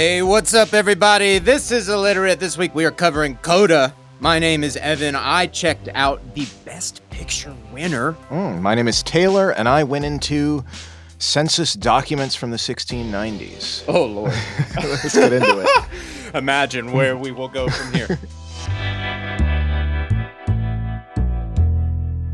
Hey, what's up, everybody? This is Illiterate. This week we are covering Coda. My name is Evan. I checked out the Best Picture winner. Mm, my name is Taylor, and I went into census documents from the 1690s. Oh, Lord. Let's get into it. Imagine where we will go from here.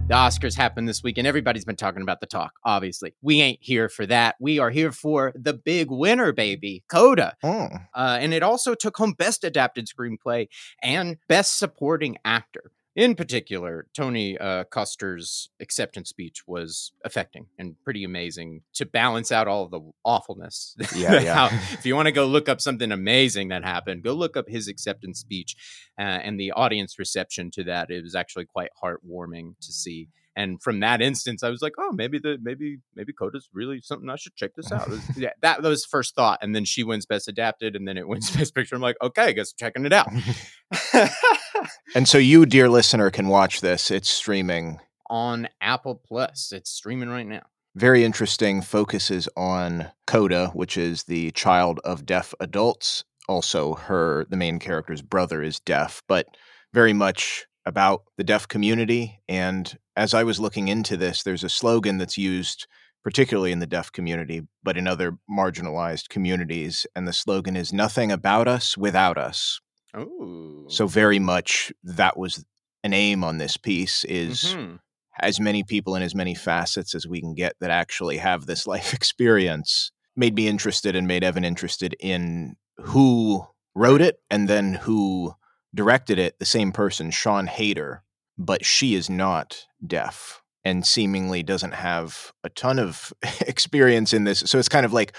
The Oscars happened this week, and everybody's been talking about the talk, obviously. We ain't here for that. We are here for the big winner, baby, Coda. Mm. Uh, and it also took home Best Adapted Screenplay and Best Supporting Actor. In particular, Tony uh, Kotsur's acceptance speech was affecting and pretty amazing to balance out all of the awfulness. Yeah, yeah. how- if you want to go look up something amazing that happened, go look up his acceptance speech uh, and the audience reception to that. It was actually quite heartwarming to see. And from that instance, I was like, "Oh, maybe the maybe maybe Coda's really something. I should check this out." Was- yeah, that, that was first thought, and then she wins Best Adapted, and then it wins Best Picture. I'm like, "Okay, I guess I'm checking it out." And so, you, dear listener, can watch this. It's streaming. On Apple Plus, it's streaming right now. Very interesting. Focuses on Coda, which is the child of deaf adults. Also, her, the main character's brother, is deaf, but very much about the deaf community. And as I was looking into this, there's a slogan that's used particularly in the deaf community, but in other marginalized communities. And the slogan is nothing about us without us. Oh, So very much that was an aim on this piece is Mhm. as many people in as many facets as we can get that actually have this life experience made me interested and made Evan interested in who wrote it and then who directed it, the same person, Siân Heder, but she is not deaf and seemingly doesn't have a ton of experience in this. So it's kind of like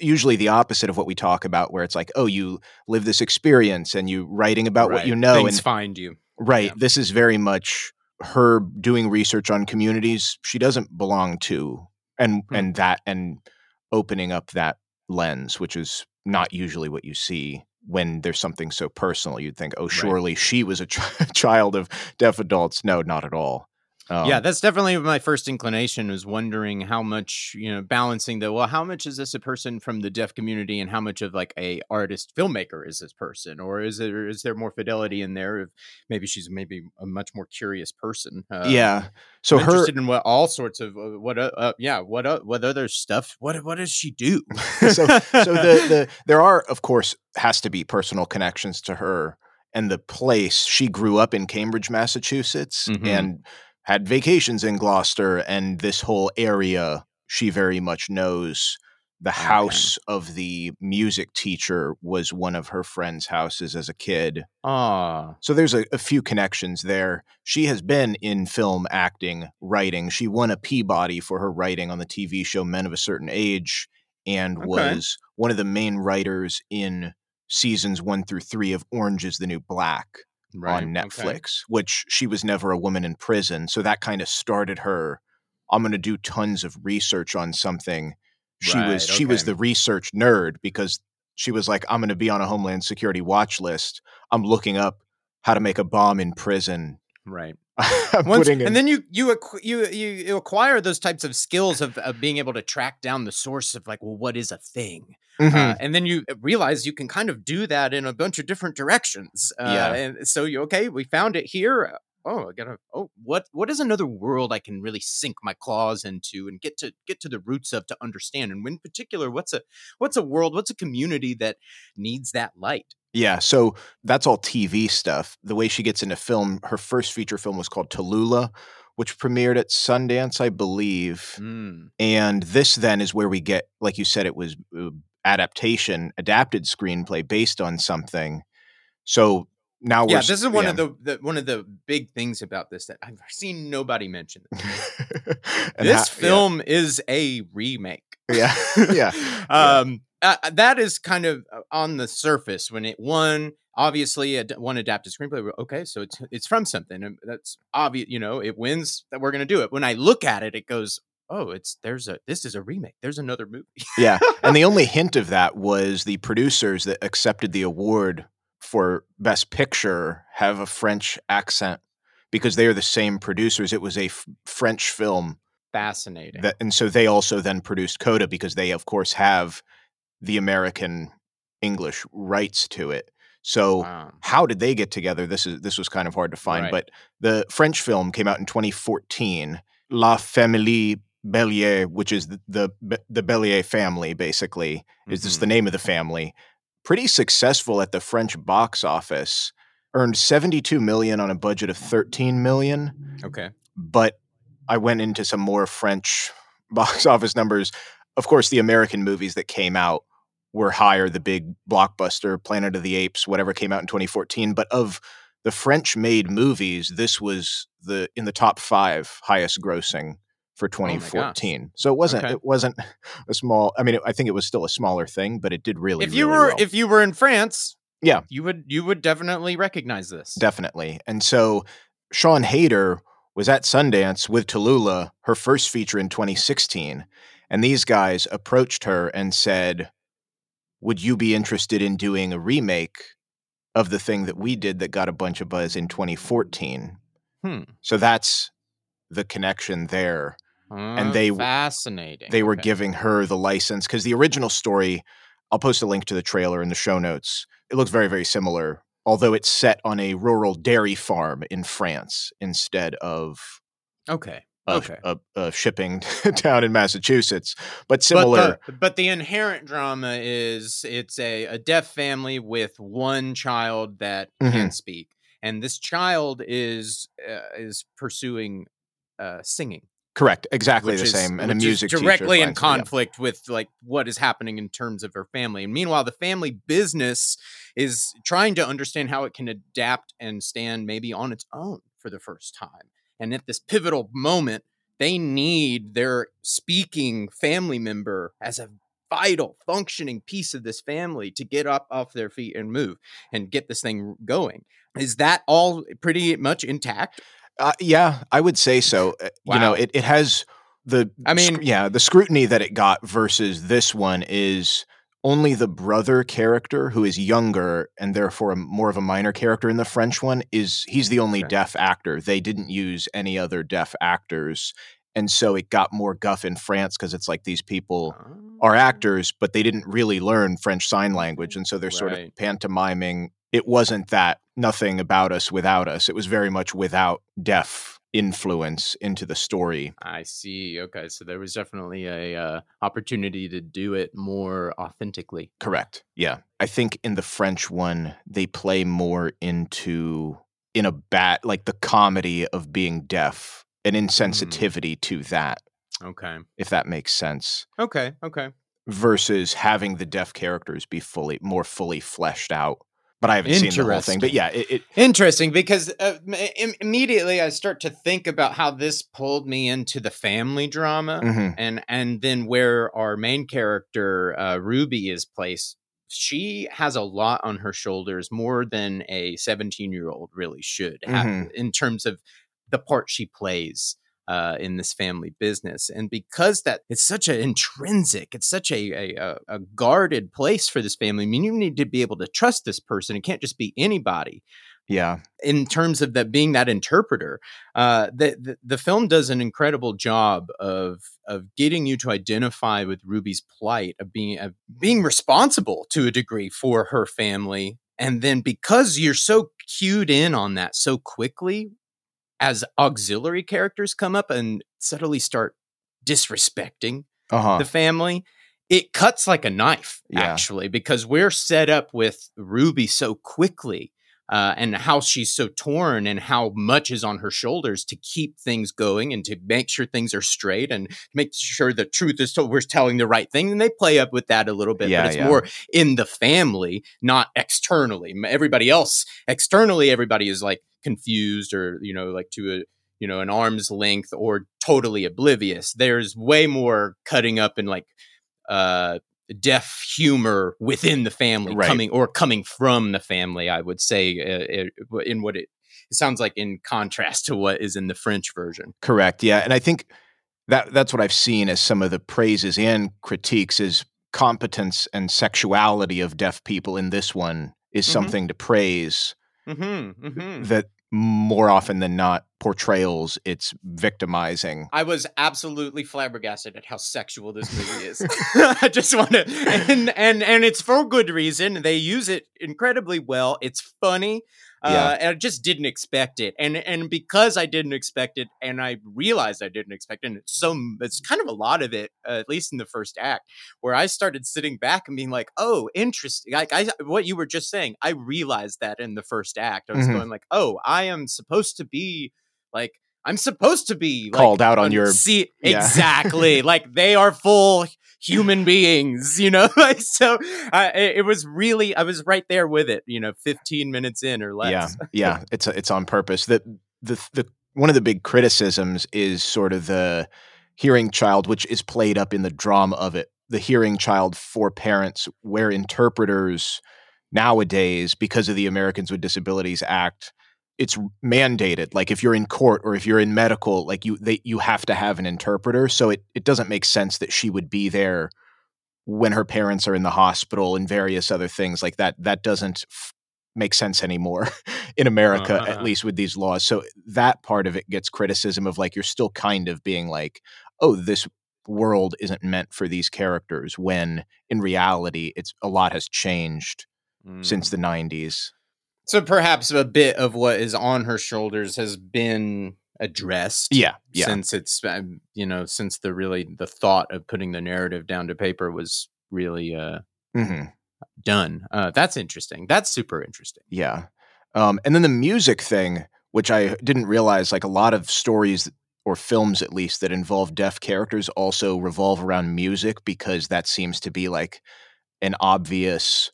usually the opposite of what we talk about where it's like, oh, you live this experience and you writing about what you know Things and find you. Right. Yeah. This is very much her doing research on communities she doesn't belong to and Hmm. and that and opening up that lens, which is not usually what you see when there's something so personal. You'd think, oh, surely she was a ch- child of deaf adults. No, not at all. Um, yeah, that's definitely my first inclination was wondering how much, you know, balancing the well, how much is this a person from the deaf community and how much of like a artist filmmaker is this person? Or is there is there more fidelity in there if maybe she's maybe a much more curious person? Uh, yeah. So I'm her interested in what all sorts of uh, what uh, uh, yeah, what uh, what other stuff what what does she do? so so the, the there are of course has to be personal connections to her and the place she grew up in Cambridge, Massachusetts, Mhm. and had vacations in Gloucester and this whole area she very much knows. The Okay. house of the music teacher was one of her friend's houses as a kid. Ah, So there's a, a few connections there. She has been in film acting, writing. She won a Peabody for her writing on the TV show Men of a Certain Age and Okay. was one of the main writers in seasons one through three of Orange is the New Black right. on okay. Netflix, which she was never a woman in prison. So that kind of started her. I'm going to do tons of research on something. She Right, was she was the research nerd because she was like, I'm going to be on a Homeland Security watch list. I'm looking up how to make a bomb in prison. Right. Once, putting in, and then you you, you you acquire those types of skills of, of being able to track down the source of like well what is a thing Mhm. uh, and then you realize you can kind of do that in a bunch of different directions uh, Yeah. and so you okay we found it here oh i gotta oh what what is another world i can really sink my claws into and get to get to the roots of to understand and in particular what's a what's a world what's a community that needs that light yeah, so that's all TV stuff. The way she gets into film, her first feature film was called Tallulah, which premiered at Sundance, I believe. Mm. And this then is where we get, like you said, it was uh, adaptation, adapted screenplay based on something. So now we're yeah this is one yeah. of the, the one of the big things about this that i've seen nobody mention this ha- film is a remake. Yeah, yeah, um, uh, that is kind of uh, on the surface when it won. Obviously, a one adapted screenplay. Okay, so it's it's from something, and that's obvious. You know, it wins that we're going to do it. When I look at it, it goes, "Oh, it's there's a this is a remake. There's another movie." yeah. And the only hint of that was the producers that accepted the award for Best Picture have a French accent because they are the same producers. It was a f- French film Fascinating. that, and so they also then produced Coda because they, of course, have the American English rights to it. So Wow. how did they get together? This is this was kind of hard to find, Right. but the French film came out in 2014. La Famille Bellier, which is the the, the Bellier family, basically, is this Mhm. the name of the family? Pretty successful at the French box office. Earned 72 million on a budget of 13 million Okay. but I went into some more French box office numbers. Of course, the American movies that came out were higher, the big blockbuster, Planet of the Apes, whatever came out in 2014. But of the French made movies, this was the in the top five highest grossing for Oh 2014. so it wasn't Okay. it wasn't a small I mean it, I think it was still a smaller thing, but it did really if you really were well. if you were in France, Yeah. you would you would definitely recognize this. Definitely. And so Siân Heder was at Sundance with Tallulah, her first feature in 2016. And these guys approached her and said, Would you be interested in doing a remake of the thing that we did that got a bunch of buzz in 2014? Hmm. So that's the connection there. Uh, they- fascinating. They were Okay. giving her the license because the original story, I'll post a link to the trailer in the show notes. It looks very, very similar, although it's set on a rural dairy farm in France instead of okay. a, Okay. a, a shipping town in Massachusetts. But similar, But the, but the inherent drama is it's a, a deaf family with one child that Mm-hmm. can speak, and this child is uh, is pursuing uh, singing. Correct, exactly the same. And a music directly in her, yeah. conflict with like what is happening in terms of her family. And meanwhile, the family business is trying to understand how it can adapt and stand maybe on its own for the first time. And at this pivotal moment, they need their speaking family member as a vital functioning piece of this family to get up off their feet and move and get this thing going. Is that all pretty much intact? Uh, yeah, I would say so. Uh, You know, it, it has the I sc- mean- yeah, the scrutiny that it got versus this one is only the brother character who is younger and therefore more of a minor character in the French one is he's the only Okay. deaf actor. They didn't use any other deaf actors. And so it got more guff in France because it's like these people are Oh. actors, but they didn't really learn French Sign Language. And so they're sort of pantomiming. It wasn't that nothing about us without us. It was very much without deaf influence into the story. I see. Okay, so there was definitely a uh, opportunity to do it more authentically. Correct. Yeah. I think in the French one, they play more into, in a bat, like the comedy of being deaf, an insensitivity to that, Okay. if that makes sense, Okay. Okay. versus having the deaf characters be fully, more fully fleshed out. But I haven't seen the whole thing. But yeah, it, it Interesting because uh, im- immediately I start to think about how this pulled me into the family drama mhm. and and then where our main character uh, Ruby is placed. She has a lot on her shoulders, more than a 17 year old really should have Mhm. in terms of the part she plays uh, in this family business. And because that it's such an intrinsic, it's such a, a a- guarded place for this family. I mean, you need to be able to trust this person. It can't just be anybody yeah. in terms of that being that interpreter uh the, the the film does an incredible job of of getting you to identify with ruby's plight of being of being responsible to a degree for her family and then because you're so cued in on that so quickly as auxiliary characters come up and subtly start disrespecting Uh huh. the family it cuts like a knife Yeah. actually because we're set up with ruby so quickly uh, and how she's so torn and how much is on her shoulders to keep things going and to make sure things are straight and make sure the truth is told. We're telling the right thing and they play up with that a little bit Yeah, but it's yeah. more in the family not externally. Everybody else externally everybody is like confused or you know like to a you know an arm's length or totally oblivious. There's way more cutting up and like uh deaf humor within the family Right. coming or coming from the family i would say uh, in what it, it sounds like in contrast to what is in the french version Correct. Yeah, and I think that that's what I've seen as some of the praises and critiques is competence and sexuality of deaf people in this one is Mhm. something to praise mm-hmm, mm-hmm. that more often than not portrayals it's victimizing I was absolutely flabbergasted at how sexual this movie is. I just want to, and and and it's for good reason. They use it incredibly well. It's funny. Uh, Yeah. and I just didn't expect it, and and because I didn't expect it, and I realized I didn't expect it, and it's so it's kind of a lot of it, uh, at least in the first act, where I started sitting back and being like, "Oh, interesting." Like I, what you were just saying, I realized that in the first act, I was Mhm. going like, "Oh, I am supposed to be like." I'm supposed to be like, Called out on your- see Yeah. exactly like they are full human beings, you know. like so, uh, it, it was really I was right there with it, you know, 15 minutes in or less. Yeah, yeah, it's it's on purpose. The the the one of the big criticisms is sort of the hearing child, which is played up in the drama of it. The hearing child for parents, where interpreters nowadays, because of the Americans with Disabilities Act, it's mandated. Like if you're in court or if you're in medical, like you they you have to have an interpreter. So it it doesn't make sense that she would be there when her parents are in the hospital and various other things like that. That doesn't f- make sense anymore in America, Uh-huh. at least with these laws. So that part of it gets criticism of like you're still kind of being like, oh, this world isn't meant for these characters when in reality it's a lot has changed since Mm. the 90s. So perhaps a bit of what is on her shoulders has been addressed. Yeah, yeah. Since it's um, you know since the really the thought of putting the narrative down to paper was really uh hmm done. Uh that's interesting. That's super interesting. Yeah. Um, and then the music thing, which I didn't realize, like a lot of stories or films at least that involve deaf characters also revolve around music because that seems to be like an obvious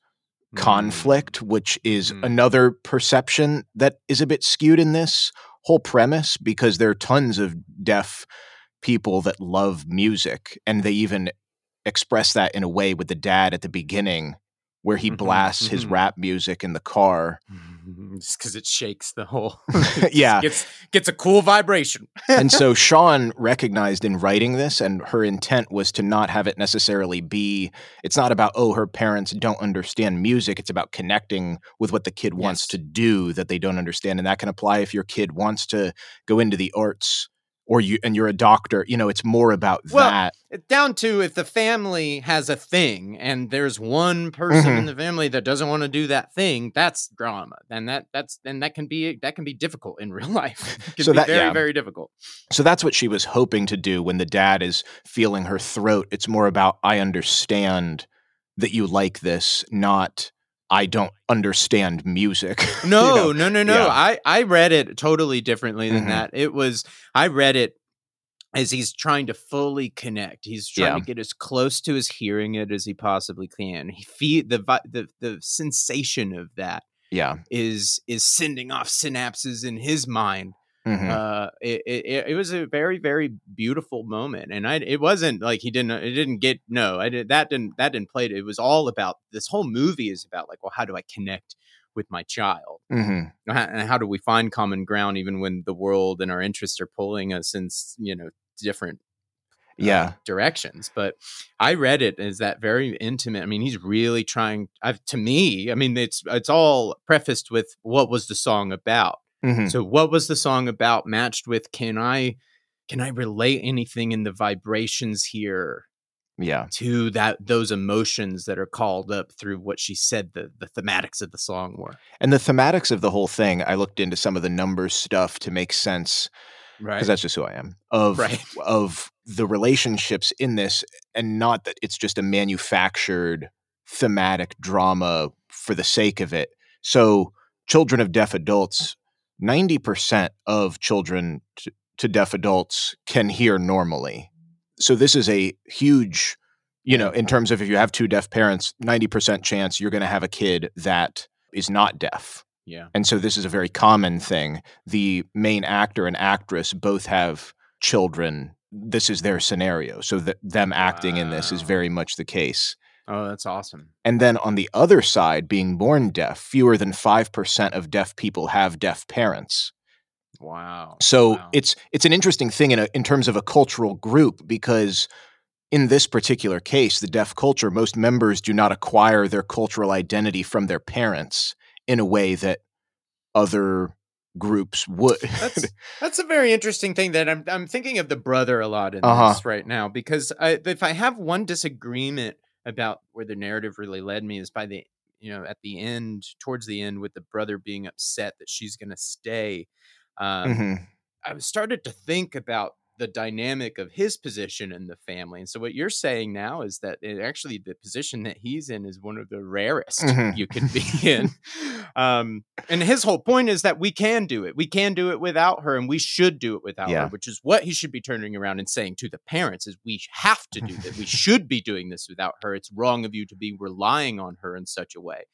Mm. conflict, which is Mhm. another perception that is a bit skewed in this whole premise because there are tons of deaf people that love music and they even express that in a way with the dad at the beginning where he Mhm, blasts his mhm. rap music in the car Just because it shakes the whole Yeah. gets gets a cool vibration. and so Siân recognized in writing this, and her intent was to not have it necessarily be. It's not about oh, her parents don't understand music. It's about connecting with what the kid wants to do that they don't understand, and that can apply if your kid wants to go into the arts or you and you're a doctor. You know, it's more about Well, that. down to if the family has a thing and there's one person Mm-hmm. in the family that doesn't want to do that thing that's drama then that that's then that can be that can be difficult in real life it can So be that- very yeah. very difficult So that's what she was hoping to do when the dad is feeling her throat. It's more about I understand that you like this, not I don't understand music. You no know? no no no yeah. i i read it totally differently than Mhm. that it was i read it as he's trying to fully connect he's trying Yeah. to get as close to his hearing it as he possibly can he feel the the the sensation of that Yeah. is is sending off synapses in his mind Mhm. uh it, it it- was a very very beautiful moment and i it wasn't like he didn't it didn't get no i did that didn't that didn't play it it was all about this whole movie is about like well how do i connect with my child Mhm. How- and how do we find common ground even when the world and our interests are pulling us in you know different uh, Yeah. directions but i read it as that very intimate i mean he's really trying I've, to me i mean it's it's all prefaced with what was the song about Mhm. so what was the song about matched with can I can I relate anything in the vibrations here Yeah. to that those emotions that are called up through what she said the the thematics of the song were. And the thematics of the whole thing, I looked into some of the numbers stuff to make sense Right. because that's just who I am of Right. of the relationships in this, and not that it's just a manufactured thematic drama for the sake of it. So, children of deaf adults, ninety percent of children to, to deaf adults can hear normally. So this is a huge, you know, in terms of if you have two deaf parents, ninety percent chance you're going to have a kid that is not deaf. yeah. And so this is a very common thing. The main actor and actress both have children. This is their scenario. So that them acting in this is very much the case. Oh, that's awesome. And then on the other side, being born deaf, fewer than 5% of deaf people have deaf parents. Wow. So Wow. it's it's an interesting thing in a, in terms of a cultural group because in this particular case, the deaf culture, most members do not acquire their cultural identity from their parents in a way that other groups would. That's that's a very interesting thing that I'm I'm thinking of the brother a lot in Uh-huh. this right now because I, if I have one disagreement about where the narrative really led me is by the you know at the end towards the end with the brother being upset that she's going to stay. Um, Mhm. I started to think about the dynamic of his position in the family. And so what you're saying now is that it actually the position that he's in is one of the rarest Mhm. you could be in. Um, and his whole point is that we can do it. We can do it without her and we should do it without Yeah. her, which is what he should be turning around and saying to the parents is we have to do that. We should be doing this without her. It's wrong of you to be relying on her in such a way.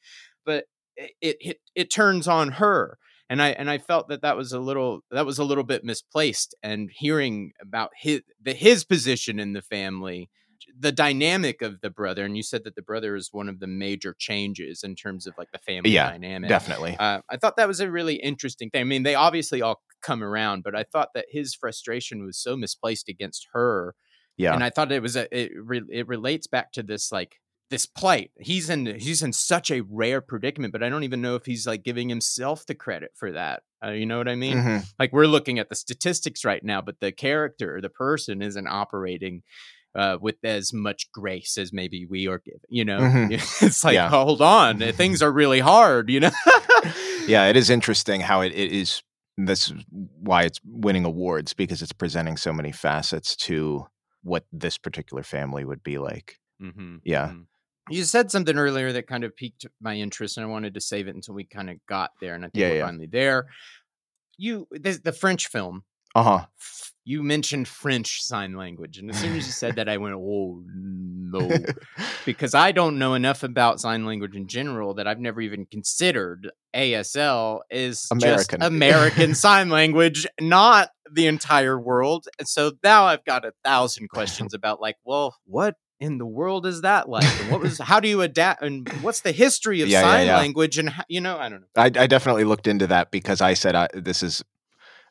But it it it, it turns on her and I and I felt that that was a little that was a little bit misplaced. And hearing about his the, his position in the family, the dynamic of the brother, and you said that the brother is one of the major changes in terms of like the family Yeah, dynamic. Definitely. Uh, I thought that was a really interesting thing. I mean, they obviously all come around, but I thought that his frustration was so misplaced against her Yeah. and I thought it was a, it re, it relates back to this like this plight. He's in he's in such a rare predicament, but I don't even know if he's like giving himself the credit for that. Uh, you know what I mean? Mhm. Like we're looking at the statistics right now, but the character, the person, isn't operating. Uh, with as much grace as maybe we are given, you know, Mhm. it's like Yeah. hold on, things are really hard, you know. yeah, it is interesting how it, it is. This is why it's winning awards because it's presenting so many facets to what this particular family would be like. Mm-hmm, Yeah. You said something earlier that kind of piqued my interest, and I wanted to save it until we kind of got there. And I think Yeah, we're yeah. finally there. You, the, the French film, Uh huh. you mentioned French sign language, and as soon as you said that, I went, "Oh no," because I don't know enough about sign language in general that I've never even considered ASL is American. just American sign language, not the entire world. And so now I've got a thousand questions about like, well, what in the world is that like? And what was how do you adapt and what's the history of Yeah, yeah, sign yeah. language and how, you know, I don't know. I, I definitely looked into that because I said I, this is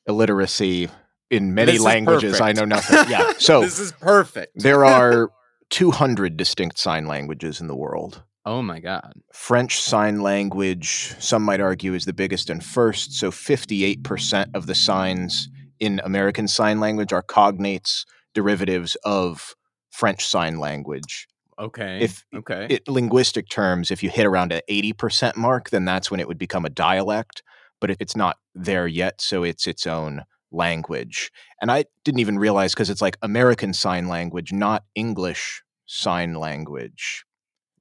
illiteracy in many This languages. I know nothing. Yeah. So this is perfect. there are 200 distinct sign languages in the world. Oh my god. French Sign Language, some might argue, is the biggest and first. So 58% of the signs in American Sign Language are cognates, derivatives of French Sign Language. Okay. If okay. it, linguistic terms, if you hit around an 80% mark, then that's when it would become a dialect. But it's not there yet, so it's its own language. And I didn't even realize because it's like American Sign Language, not English Sign Language.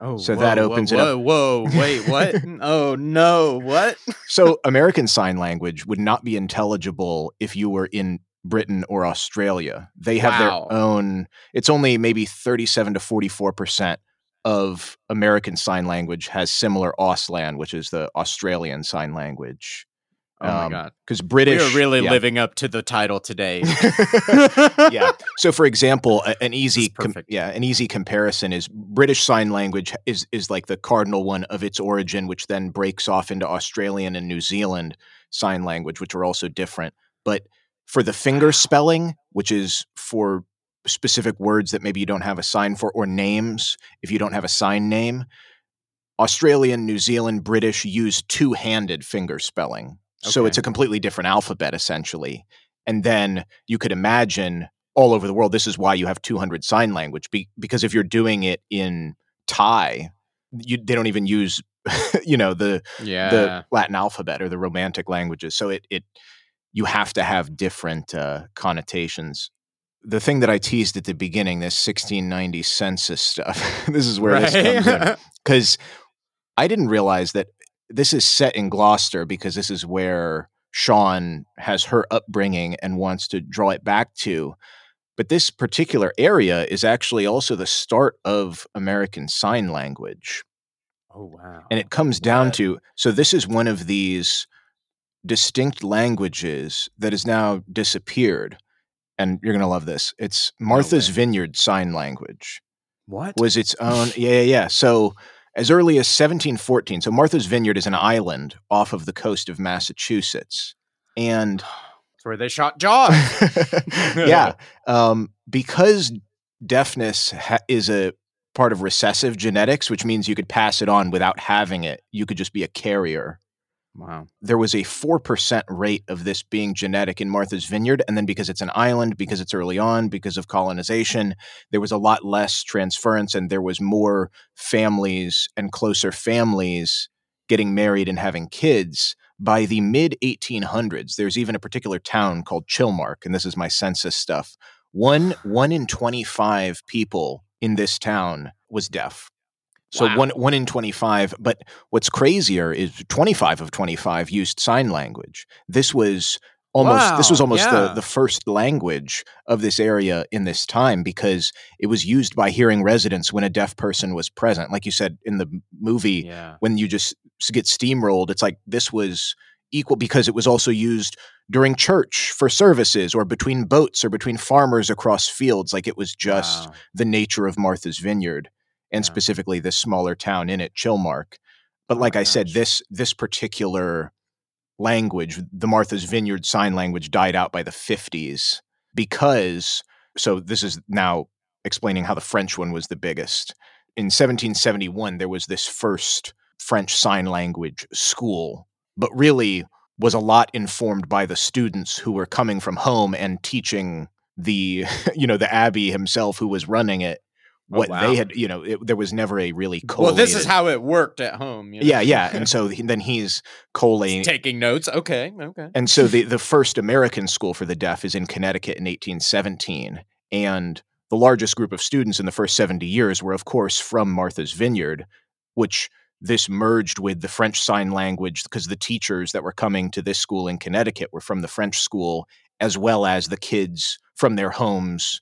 Oh, So that whoa, opens it up. Whoa, whoa, wait, what? oh no, what? So American Sign Language would not be intelligible if you were in Britain or Australia. They have Wow. their own. It's only maybe thirty-seven to forty-four percent of American Sign Language has similar Auslan, which is the Australian Sign Language. Oh my um, god. Because We British are really yeah. living up to the title today. yeah. So, for example, an easy, com- yeah, an easy comparison is British Sign Language is is like the cardinal one of its origin, which then breaks off into Australian and New Zealand Sign Language, which are also different. But for the finger spelling, which is for specific words that maybe you don't have a sign for, or names, if you don't have a sign name, Australian, New Zealand, British use two handed finger spelling. So it's a completely different alphabet, essentially. And then you could imagine all over the world, this is why you have 200 sign language, be, because if you're doing it in Thai, you, they don't even use, you know, the yeah. the Latin alphabet or the Romantic languages. So it it you have to have different uh, connotations. The thing that I teased at the beginning, this 1690 census stuff, this is where this comes in because I didn't realize that this is set in Gloucester because this is where Siân has her upbringing and wants to draw it back to. But this particular area is actually also the start of American Sign Language. oh wow. And it comes down to so this is one of these distinct languages that has now disappeared. And you're going to love this. It's Martha's. Vineyard Sign Language what? was its own. Yeah, yeah, yeah. So as early as 1714. So Martha's Vineyard is an island off of the coast of Massachusetts, and That's where they shot Jaws. yeah, um, because deafness ha- is a part of recessive genetics, which means you could pass it on without having it. You could just be a carrier Wow. there was a 4% rate of this being genetic in Martha's Vineyard. And then because it's an island, because it's early on, because of colonization, there was a lot less transference and there was more families and closer families getting married and having kids. By the mid 1800s, there's even a particular town called Chilmark, and this is my census stuff. One, one in 25 people in this town was deaf. So Wow. one one in 25, but what's crazier is 25 of 25 used sign language. This was almost this was almost yeah. the the first language of this area in this time because it was used by hearing residents when a deaf person was present. Like you said in the movie Yeah. when you just get steamrolled, it's like this was equal because it was also used during church for services or between boats or between farmers across fields like it was just Wow. the nature of Martha's Vineyard and Yeah. specifically this smaller town in it, Chilmark. But Oh like I said, this this particular language, the Martha's Vineyard sign language, died out by the 50s because so this is now explaining how the French one was the biggest. In 1771, there was this first French sign language school, but really was a lot informed by the students who were coming from home and teaching the you know the abbey himself who was running it Oh, what wow. they had you know it, there was never a really cool. Well, this is how it worked at home. you know? yeah yeah and so he- then he's collating taking notes. Okay. Okay. and so the, the first American school for the deaf is in Connecticut in 1817. And the largest group of students in the first 70 years were, of course, from Martha's Vineyard, which this merged with the French Sign Language because the teachers that were coming to this school in Connecticut were from the French school, as well as the kids from their homes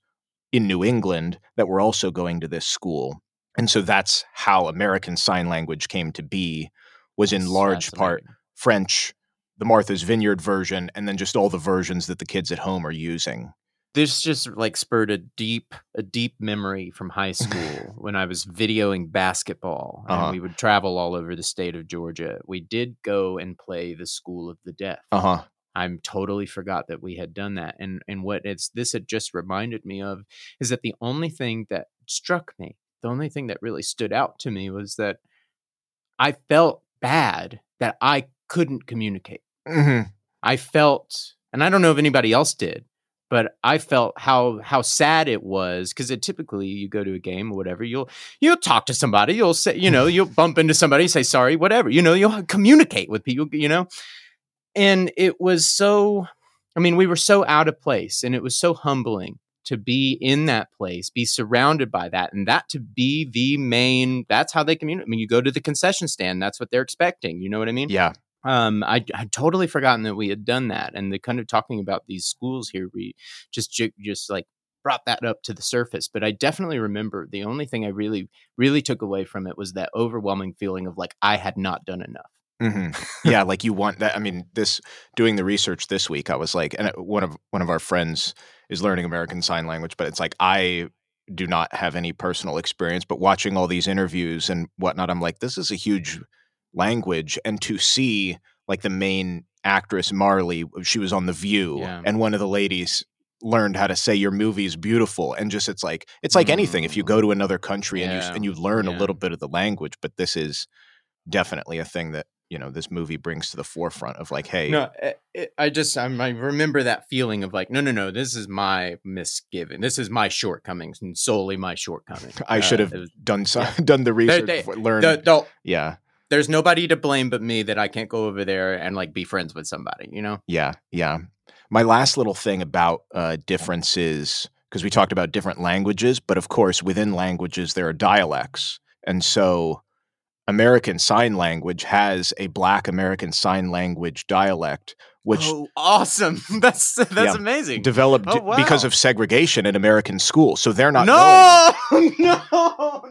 in New England that were also going to this school. And so that's how American Sign Language came to be, was in That's large part. French, the Martha's Vineyard version, and then just all the versions that the kids at home are using. this just like spurred a deep a deep memory from high school when i was videoing basketball and Uh-huh. we would travel all over the state of georgia we did go and play the school of the deaf Uh huh. I'm totally forgot that we had done that and and what it's this had just reminded me of is that the only thing that struck me the only thing that really stood out to me was that i felt bad that i couldn't communicate. Hmm I felt, and I don't know if anybody else did, but I felt how how sad it was because it typically you go to a game or whatever, you'll you'll talk to somebody, you'll say, you know, you'll bump into somebody, say sorry, whatever, you know, you'll communicate with people, you know, and it was so, I mean, we were so out of place, and it was so humbling to be in that place, be surrounded by that, and that to be the main. That's how they communicate. I mean, you go to the concession stand, that's what they're expecting. You know what I mean? Yeah. um, I had totally forgotten that we had done that, and the kind of talking about these schools here, we just ju- just like brought that up to the surface. But I definitely remember the only thing I really really took away from it was that overwhelming feeling of like I had not done enough. Hmm yeah, like you want that. I mean, this doing the research this week, I was like, and uh, one of one of our friends is learning American Sign Language, but it's like I do not have any personal experience, but watching all these interviews and whatnot, I'm like, this is a huge language, and to see like the main actress Marley, she was on The View, Yeah. and one of the ladies learned how to say your movie's beautiful and just it's like it's like anything if you Mm. go to another country and you and you learn a little bit of the language but this is definitely a thing that you know this movie brings to the forefront of like hey No, it, it, I just I'm, I remember that feeling of like no no no this is my misgiving this is my shortcomings and solely my shortcoming. i should Uh, have was- done so, yeah. done the research they- before- learned the- the- yeah there's nobody to blame but me that I can't go over there and like be friends with somebody. You know. Yeah, yeah. My last little thing about uh, differences, because we talked about different languages, but of course, within languages, there are dialects. And so American Sign Language has a Black American Sign Language dialect, which oh, awesome! That's that's Yeah. amazing. developed Oh, because of segregation in American schools. So they're not no, no, no.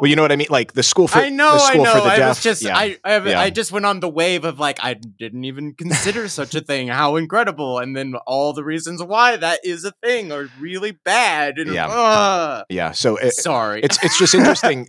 Well, you know what I mean? Like the school for I know, the I know. I deaf. was just, yeah. I, I, Yeah. I just went on the wave of like, I didn't even consider such a thing. How incredible! And then all the reasons why that is a thing are really bad. And, Yeah. ugh. yeah. So it, sorry. it's it's just interesting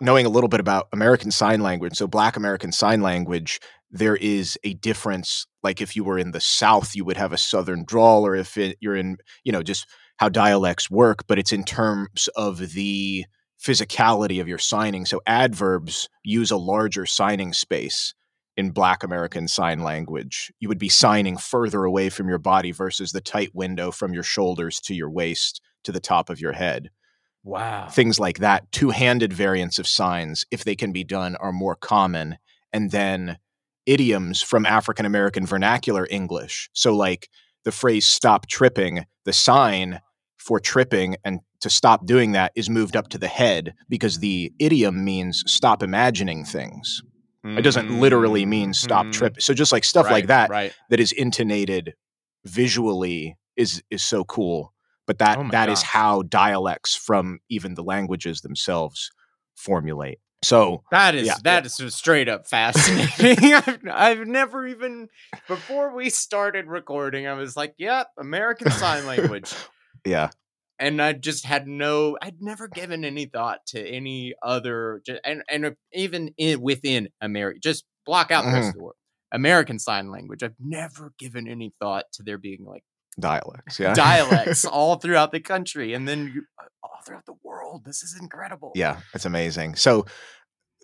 knowing a little bit about American Sign Language. So Black American Sign Language, there is a difference. Like if you were in the South, you would have a Southern drawl, or if it, you're in, you know, just how dialects work. But it's in terms of the physicality of your signing. So adverbs use a larger signing space in Black American Sign Language. You would be signing further away from your body versus the tight window from your shoulders to your waist to the top of your head. Wow. Things like that. Two handed variants of signs, if they can be done, are more common. And then idioms from African American vernacular English. So, like the phrase stop tripping, the sign for tripping and to stop doing that is moved up to the head because the idiom means stop imagining things. It doesn't literally mean stop Mhm. tripping. So just like stuff like that Right. that is intonated visually is is so cool. But that Oh that is how dialects from even the languages themselves formulate. So That is Yeah. that is just straight up fascinating. I've, I've never even before we started recording, I was like, "Yep, American Sign Language," yeah, and I just had no. I'd never given any thought to any other, and and even in within America, just block out the rest of the world. American Sign Language. I've never given any thought to there being like dialects. Yeah, dialects all throughout the country, and then you, uh, all throughout the world. This is incredible. yeah, it's amazing. So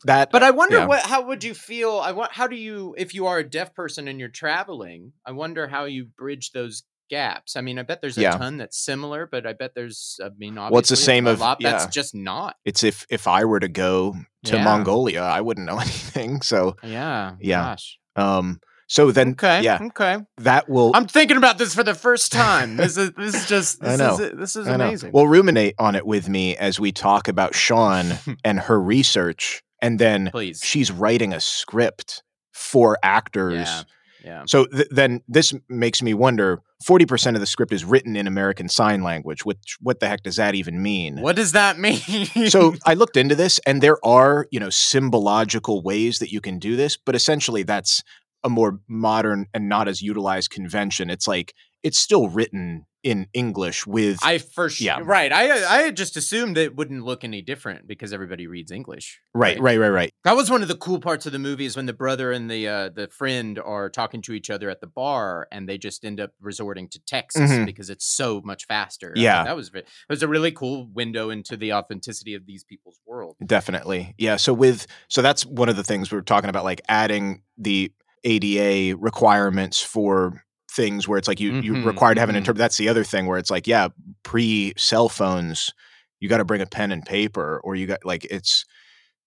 that, But I wonder yeah. what how would you feel? I want how do you if you are a deaf person and you're traveling? I wonder how you bridge those gaps. I mean, I bet there's a Yeah. ton that's similar, but I bet there's I mean, Well, it's the obviously, same a of- lot that's just not. it's if if I were to go to Yeah. Mongolia, I wouldn't know anything. So Yeah, Yeah. Gosh. um, so then Okay. yeah, Okay. that will I'm thinking about this for the first time. This is this is just I this know. is this is I know. amazing. Well, ruminate on it with me as we talk about Siân and her research, and then Please. she's writing a script for actors. Yeah. Yeah. So th- then this makes me wonder: forty percent of the script is written in American Sign Language. Which what the heck does that even mean? What does that mean? so I looked into this, and there are you know symbological ways that you can do this, but essentially that's a more modern and not as utilized convention. It's like it's still written in English with I first Yeah. right. I I had just assumed it wouldn't look any different because everybody reads English. right, right, right, right. That was one of the cool parts of the movie is when the brother and the uh, the friend are talking to each other at the bar, and they just end up resorting to Texas Mhm. because it's so much faster. I thought Yeah. that was it was a really cool window into the authenticity of these people's world. Definitely. Yeah. So with so that's one of the things we are talking about, like adding the ADA requirements for things where it's like you Mhm, you're required to have an mhm. interpreter. That's the other thing where it's like, yeah, pre cell phones, you got to bring a pen and paper, or you got like it's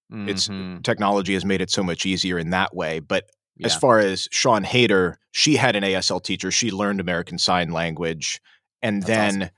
It's- Mhm. technology has made it so much easier in that way. But as far as Siân Heder, she had an ASL teacher. She learned American Sign Language and That's then awesome.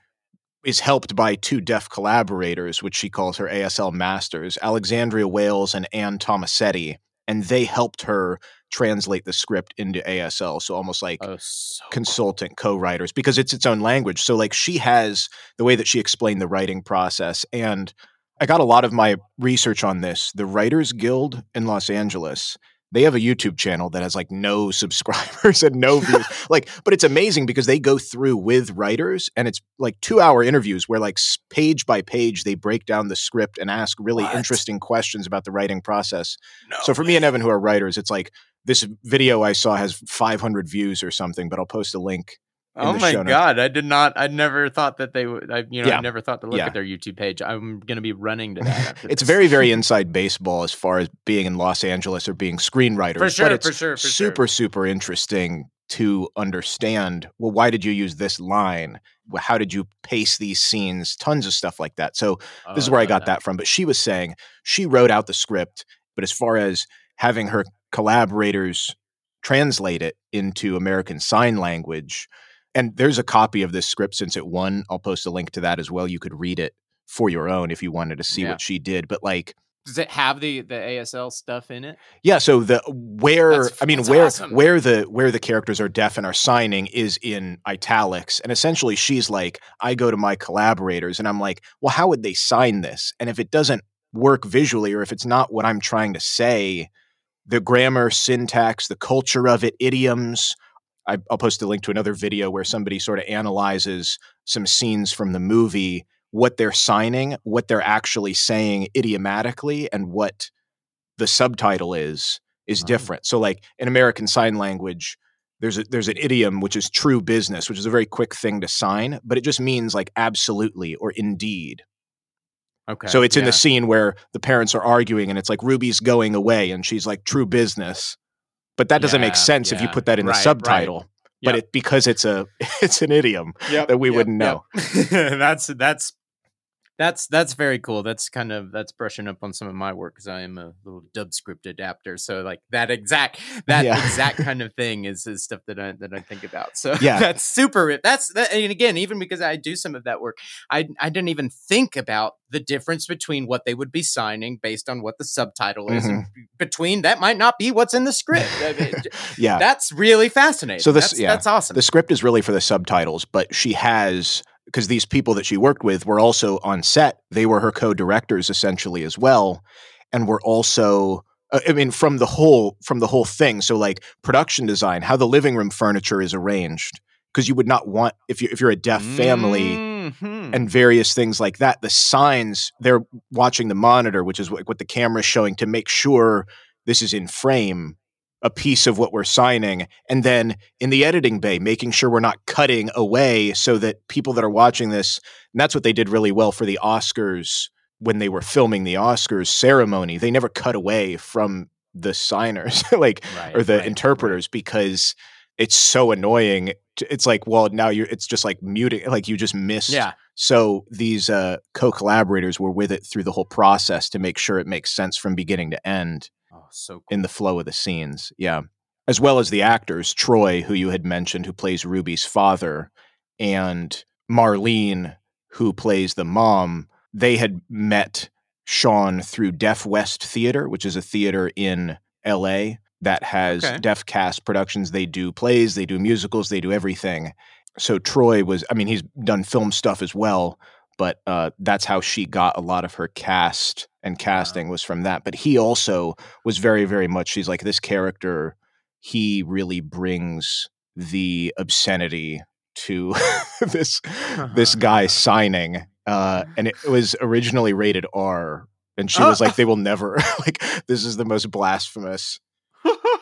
is helped by two deaf collaborators, which she calls her ASL masters, Alexandria Wailes and Anne Tomasetti. And they helped her translate the script into ASL. So almost like oh, so cool. consultant co-writers because it's its own language. So like she has the way that she explained the writing process and I got a lot of my research on this. The Writers Guild in Los Angeles, they have a YouTube channel that has like no subscribers and no views. like but it's amazing because they go through with writers and it's like 2-hour interviews where like page by page they break down the script and ask really What? interesting questions about the writing process. No So for me and. Evan, who are writers, it's like this video I saw has 500 views or something, but I'll post a link. Oh my god! I did not. I never thought that they would. I, you know, Yeah. I never thought to look Yeah. at their YouTube page. I'm gonna be running to that. It's this. very, very inside baseball as far as being in Los Angeles or being screenwriters. for sure. but it's for sure. For super, super interesting to understand. Well, why did you use this line? How did you pace these scenes? Tons of stuff like that. So sure. this is Oh, where I love got that. from. But she was saying she wrote out the script, but as far as having her collaborators translate it into American Sign Language, and there's a copy of this script since it won. I'll post a link to that as well. You could read it for your own if you wanted to see Yeah. what she did. But like, Does it have the the ASL stuff in it? yeah, so the where That's- I mean where awesome. where the where the characters are deaf and are signing is in italics, and essentially she's like, I go to my collaborators and I'm like, well, how would they sign this? And if it doesn't work visually, or if it's not what I'm trying to say, the grammar, syntax, the culture of it, idioms. I, I'll post a link to another video where somebody sort of analyzes some scenes from the movie, what they're signing, what they're actually saying idiomatically, and what the subtitle is is Oh. different. So, like in American Sign Language, there's a, there's an idiom which is true business, which is a very quick thing to sign, but it just means like absolutely or indeed. Okay. So it's in yeah. the scene where the parents are arguing and it's like Ruby's going away and she's like true business. but that doesn't make Yeah, sense if you put that in the Right, right. subtitle. But it because it's a it's an idiom that we wouldn't know. that's that's that's that's very cool. That's kind of that's brushing up on some of my work because I am a little dub script adapter. So like that exact that Yeah. exact kind of thing is, is stuff that I that I think about. So Yeah. that's super. That's that, and again, even because I do some of that work, I I didn't even think about the difference between what they would be signing based on what the subtitle is, Mm-hmm. between that might not be what's in the script. I mean, Yeah. that's really fascinating. So this- that's, yeah. that's awesome. the script is really for the subtitles, but she has because these people that she worked with were also on set. They were her co-directors essentially as well, and were also. uh, I mean, from the whole from the whole thing. So, like production design, how the living room furniture is arranged, because you would not want if you if you're a deaf family Mhm. and various things like that. The signs they're watching the monitor, which is what, what the camera's showing, to make sure this is in frame, a piece of what we're signing, and then in the editing bay, making sure we're not cutting away so that people that are watching this, and that's what they did really well for the Oscars when they were filming the Oscars ceremony. They never cut away from the signers, like Right, or the right, interpreters because it's so annoying. It's like, well, now you're. It's just like muting. Like you just missed. Yeah. So these uh, co-collaborators were with it through the whole process to make sure it makes sense from beginning to end so cool. in the flow of the scenes. Yeah. As well as the actors, Troy, who you had mentioned, who plays Ruby's father, and Marlene, who plays the mom. They had met Siân through Deaf West Theater, which is a theater in LA that has Okay. deaf cast productions. They do plays, they do musicals, they do everything. So Troy was, I mean, he's done film stuff as well, but uh, that's how she got a lot of her cast and casting was from that. But he also was very, very much, she's like, this character, he really brings the obscenity to this this guy signing. Uh, and it was originally rated R. And she was like, they will never, like, this is the most blasphemous.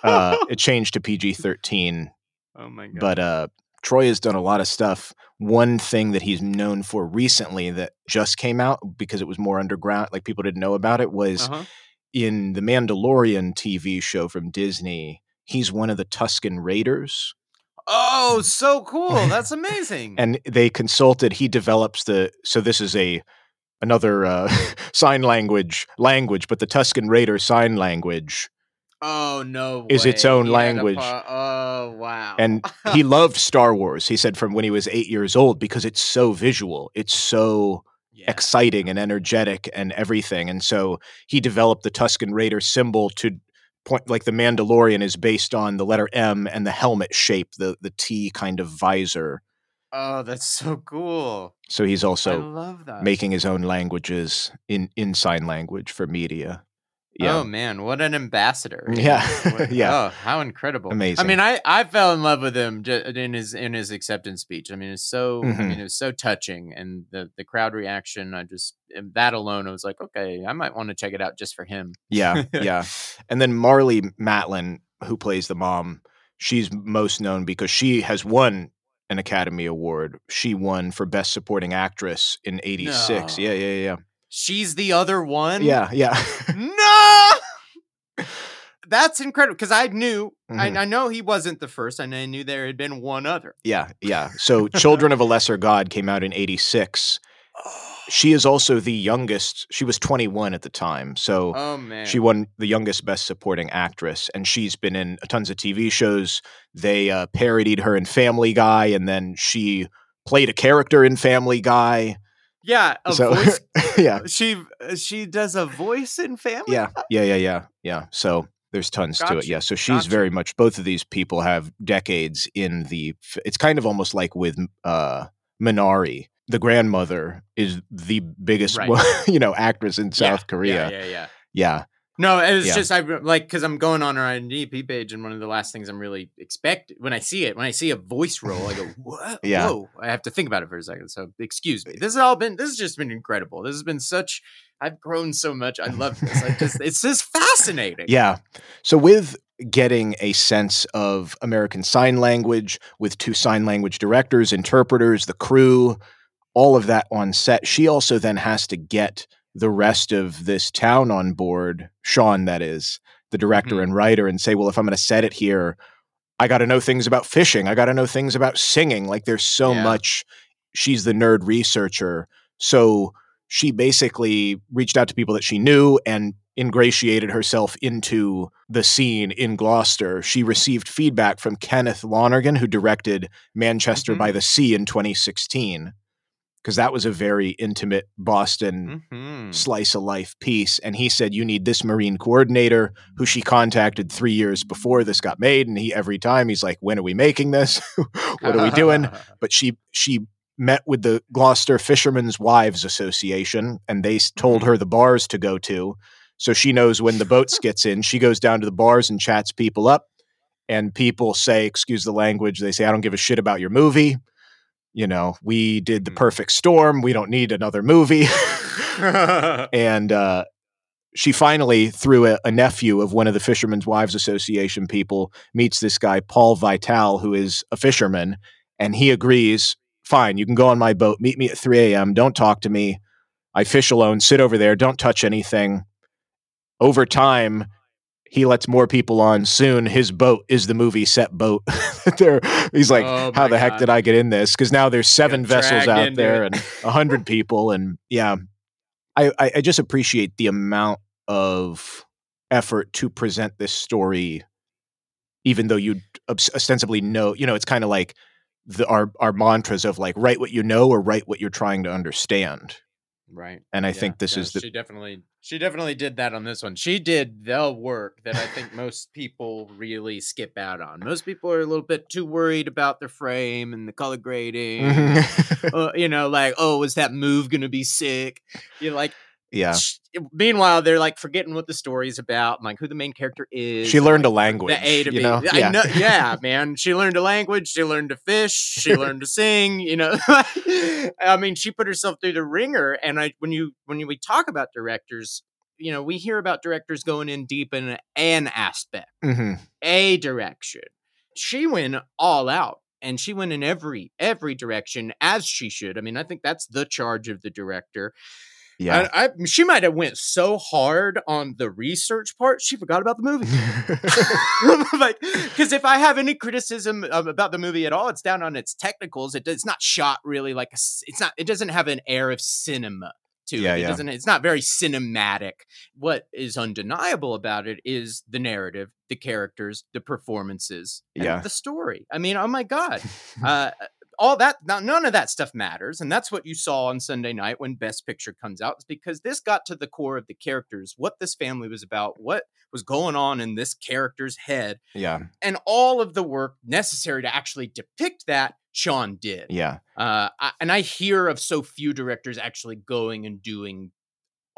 Uh, it changed to PG 13 oh my god. but uh Troy has done a lot of stuff. One thing that he's known for recently that just came out because it was more underground, like people didn't know about it, was uh-huh. in the Mandalorian TV show from Disney. He's one of the Tusken Raiders, Oh, so cool. That's amazing. and they consulted. He develops the. So this is a another uh, sign language language, but the Tusken Raider sign language oh no. is its own language. oh wow. and he loved Star Wars. He said from when he was eight years old because it's so visual, it's so yeah. exciting and energetic and everything. And so he developed the Tusken Raider symbol to point like the Mandalorian is based on the letter M and the helmet shape, the the T kind of visor. oh, that's so cool. So he's also love that. making his own languages in in sign language for media. Yeah. Oh man, what an ambassador! Yeah. What- Yeah. Oh, how incredible! Amazing. I mean, I I fell in love with him in his in his acceptance speech. I mean, it's so I Mhm. mean, it was so touching, and the the crowd reaction. I just that alone, I was like, okay, I might want to check it out just for him. Yeah, yeah. And then Marlee Matlin, who plays the mom, she's most known because she has won an Academy Award. She won for Best Supporting Actress in '86. No. Yeah, yeah, yeah, She's the other one. yeah, yeah. No. That's incredible because I knew Mhm. I, I know he wasn't the first, and I knew there had been one other. yeah, yeah. So, Children of a Lesser God came out in '86. She is also the youngest. She was 21 at the time, so Oh man, She won the youngest best supporting actress, and she's been in tons of TV shows. They uh, parodied her in Family Guy, and then she played a character in Family Guy. Yeah, a so, voice. yeah, She she does a voice in Family. yeah, yeah, yeah, yeah, yeah. So there's tons to it. Yeah. So she's gotcha. very much. Both of these people have decades in the. It's kind of almost like with uh, Minari. The grandmother is the biggest, Right. you know, actress in Yeah, South Korea. Yeah, yeah, yeah. yeah. No, it was Yeah. just I like because I'm going on her IMDb page, and one of the last things I'm really expect when I see it, when I see a voice role, I go, "What? Yeah. Whoa!" I have to think about it for a second. So excuse me. This has all been. This has just been incredible. This has been such. I've grown so much. I love this. I just. It's just fascinating. Yeah. So with getting a sense of American Sign Language with two sign language directors, interpreters, the crew, all of that on set, she also then has to get the rest of this town on board, Siân that is, the director Mhm. and writer and say, well, if I'm going to set it here, I got to know things about fishing. I got to know things about singing. Like there's so Yeah. much. She's the nerd researcher. So she basically reached out to people that she knew and ingratiated herself into the scene in Gloucester. She received feedback from Kenneth Lonergan, who directed Manchester Mhm. by the Sea in 2016, because that was a very intimate Boston Mhm. slice of life piece. And he said, You need this Marine coordinator who she contacted three years before this got made. And he, every time, he's like, When are we making this? what are we doing? But she, she, met with the Gloucester Fishermen's Wives Association and they told Mhm. her the bars to go to. So she knows when the boats gets in, she goes down to the bars and chats people up. And people say, excuse the language, they say, I don't give a shit about your movie. You know, we did the Mhm. perfect storm. We don't need another movie. and uh, she finally, through a, a nephew of one of the Fishermen's Wives Association people, meets this guy, Paul Vital, who is a fisherman. And he agrees, fine, you can go on my boat, meet me at 3 a.m., don't talk to me. I fish alone, sit over there, don't touch anything. Over time, he lets more people on. Soon, his boat is the movie set boat. there, he's like, Oh "How the heck did I get in this?" Because now there's seven vessels out there it. and a hundred people, and yeah, I, I I just appreciate the amount of effort to present this story, even though you ostensibly know. You know, it's kind of like the our our mantras of like write what you know or write what you're trying to understand. Right. And I Yeah, think this yeah, is the she definitely she definitely did that on this one. She did the work that I think most people really skip out on. Most people are a little bit too worried about their frame and the color grading. Uh, you know, like, oh, is that move gonna be sick? You know, like yeah. sh- meanwhile, they're like forgetting what the story is about, and, like who the main character is. She learned a language. the A to you B. know? I yeah. know, yeah, man. She learned a language. She learned to fish. She learned to sing. You know, I mean, she put herself through the ringer. And I, when you when you, we talk about directors, you know, we hear about directors going in deep in an aspect, hmm a direction. She went all out. And she went in every every direction as she should. I mean, I think that's the charge of the director. Yeah. I, I, she might have went so hard on the research part, she forgot about the movie. like, because if I have any criticism of, about the movie at all, it's down on its technicals. It, it's not shot really like a. It's not. It doesn't have an air of cinema to Yeah, it. It yeah. doesn't. It's not very cinematic. What is undeniable about it is the narrative, the characters, the performances, and Yeah. the story. I mean, oh my god, uh, all that now none of that stuff matters and that's what you saw on sunday night when best picture comes out is because this got to the core of the characters what this family was about what was going on in this character's head yeah. and all of the work necessary to actually depict that Siân did Yeah. uh, I, and i hear of so few directors actually going and doing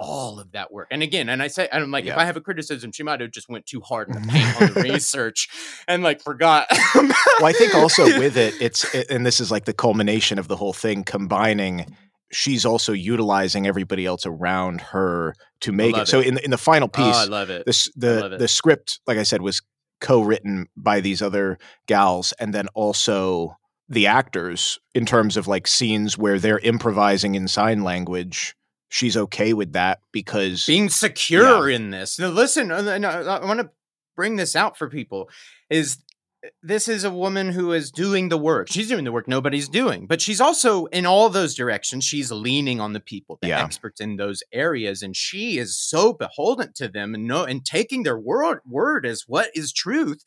all of that work and again and i say i'm like if i have a criticism she might have just went too hard in the paint on the research and like forgot well, I think also with it, it's it- and this is like the culmination of the whole thing, combining. She's also utilizing everybody else around her to make love it. So in the, in the final oh i piece, love it this the it. the script, like I said, was co-written by these other gals, and then also the actors in terms of like scenes where they're improvising in sign language. She's okay with that because being secure in this. Now, listen, uh, I, I want to bring this out for people. Is uh, this is a woman who is doing the work. She's doing the work nobody's doing, but she's also in all those directions. She's leaning on the people, the Yeah. experts in those areas, and she is so beholden to them and no and taking their word word as what is truth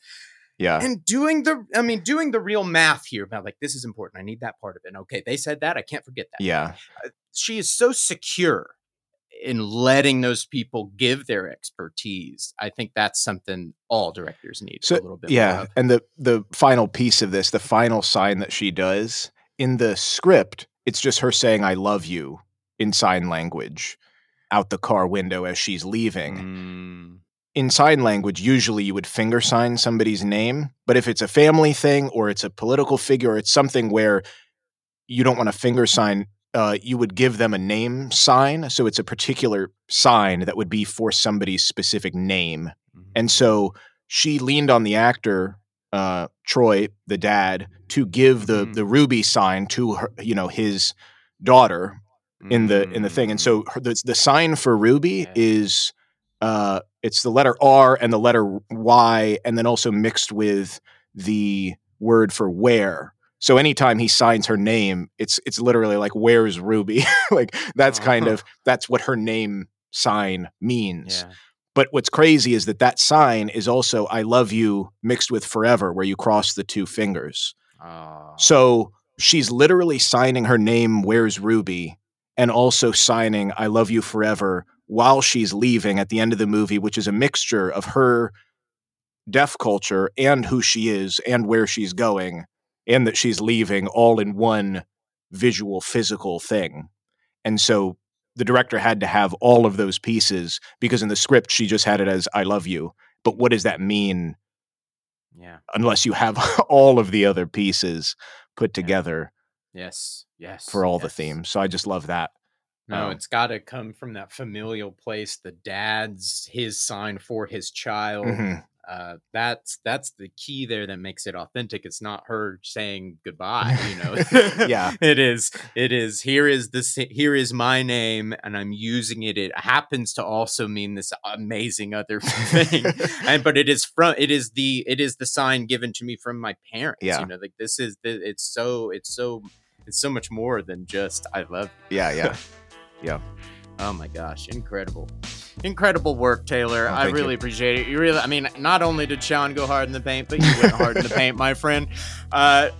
yeah, and doing the I mean doing the real math here about like this is important. I need that part of it. And Okay, they said that. I can't forget that yeah, she is so secure in letting those people give their expertise. I think that's something all directors need So, a little bit more yeah. of. And the the final piece of this, the final sign that she does in the script, it's just her saying "I love you" in sign language out the car window as she's leaving. Mm, in sign language, usually you would finger sign somebody's name. But if it's a family thing or it's a political figure, or it's something where you don't want to finger sign, uh, you would give them a name sign. So it's a particular sign that would be for somebody's specific name. And so she leaned on the actor, uh, Troy, the dad, to give the Mhm. the ruby sign to her, you know, his daughter in the in the thing. And Mm, so her, the the sign for Ruby Yeah. is uh It's the letter R and the letter Y, and then also mixed with the word for where. So anytime he signs her name, it's it's literally like "Where's Ruby?" like that's kind Uh-huh. of that's what her name sign means. Yeah. But what's crazy is that that sign is also "I love you" mixed with "forever," where you cross the two fingers. Oh. So she's literally signing her name, Where's Ruby? And also signing I Love You Forever while she's leaving at the end of the movie, which is a mixture of her deaf culture and who she is and where she's going and that she's leaving all in one visual, physical thing. And so the director had to have all of those pieces because in the script she just had it as I love you. But what does that mean yeah. unless you have all of the other pieces put Yeah. together Yes. Yes. for all the themes. So I just love that. No, Um, it's got to come from that familial place. The dad's his sign for his child. Mhm. Uh, that's that's the key there that makes it authentic. It's not her saying goodbye. You know. Yeah. It is. It is. Here is this. Here is my name, and I'm using it. It happens to also mean this amazing other thing, and but it is from. It is the. It is the sign given to me from my parents. Yeah. You know, like this is. The, it's so. It's so. It's so much more than just I love You. Yeah, yeah. Oh my gosh, incredible. Incredible work, Taylor. Oh, I thank you. really appreciate it. You really I mean, not only did Siân go hard in the paint, but you went hard in the paint, my friend. Uh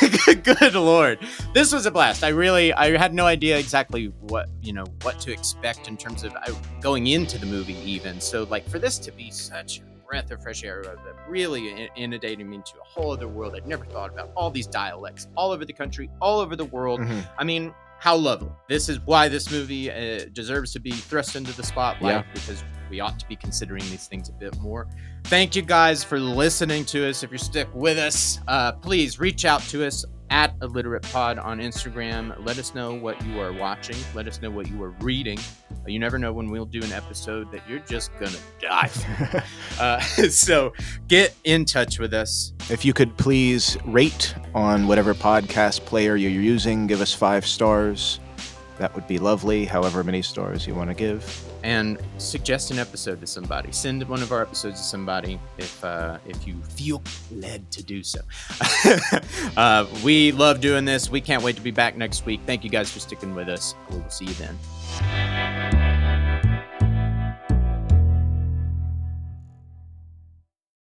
good lord. This was a blast. I really I had no idea exactly what, you know, what to expect in terms of uh, going into the movie even. So like for this to be such a breath of fresh air that really in- inundated me into a whole other world I'd never thought about. All these dialects all over the country, all over the world. Mhm. I mean, how lovely. This is why this movie uh, deserves to be thrust into the spotlight Yeah. because we ought to be considering these things a bit more. Thank you guys for listening to us. If you're stuck with us, uh, please reach out to us at Illiterate Pod on Instagram. Let us know what you are watching. Let us know what you are reading. You never know when we'll do an episode that you're just gonna die. uh, so get in touch with us. if you could please rate on whatever podcast player you're using, give us five stars. That would be lovely, however many stars you want to give. And suggest an episode to somebody. Send one of our episodes to somebody if uh, if you feel led to do so. uh, we love doing this. We can't wait to be back next week. Thank you guys for sticking with us. We will see you then.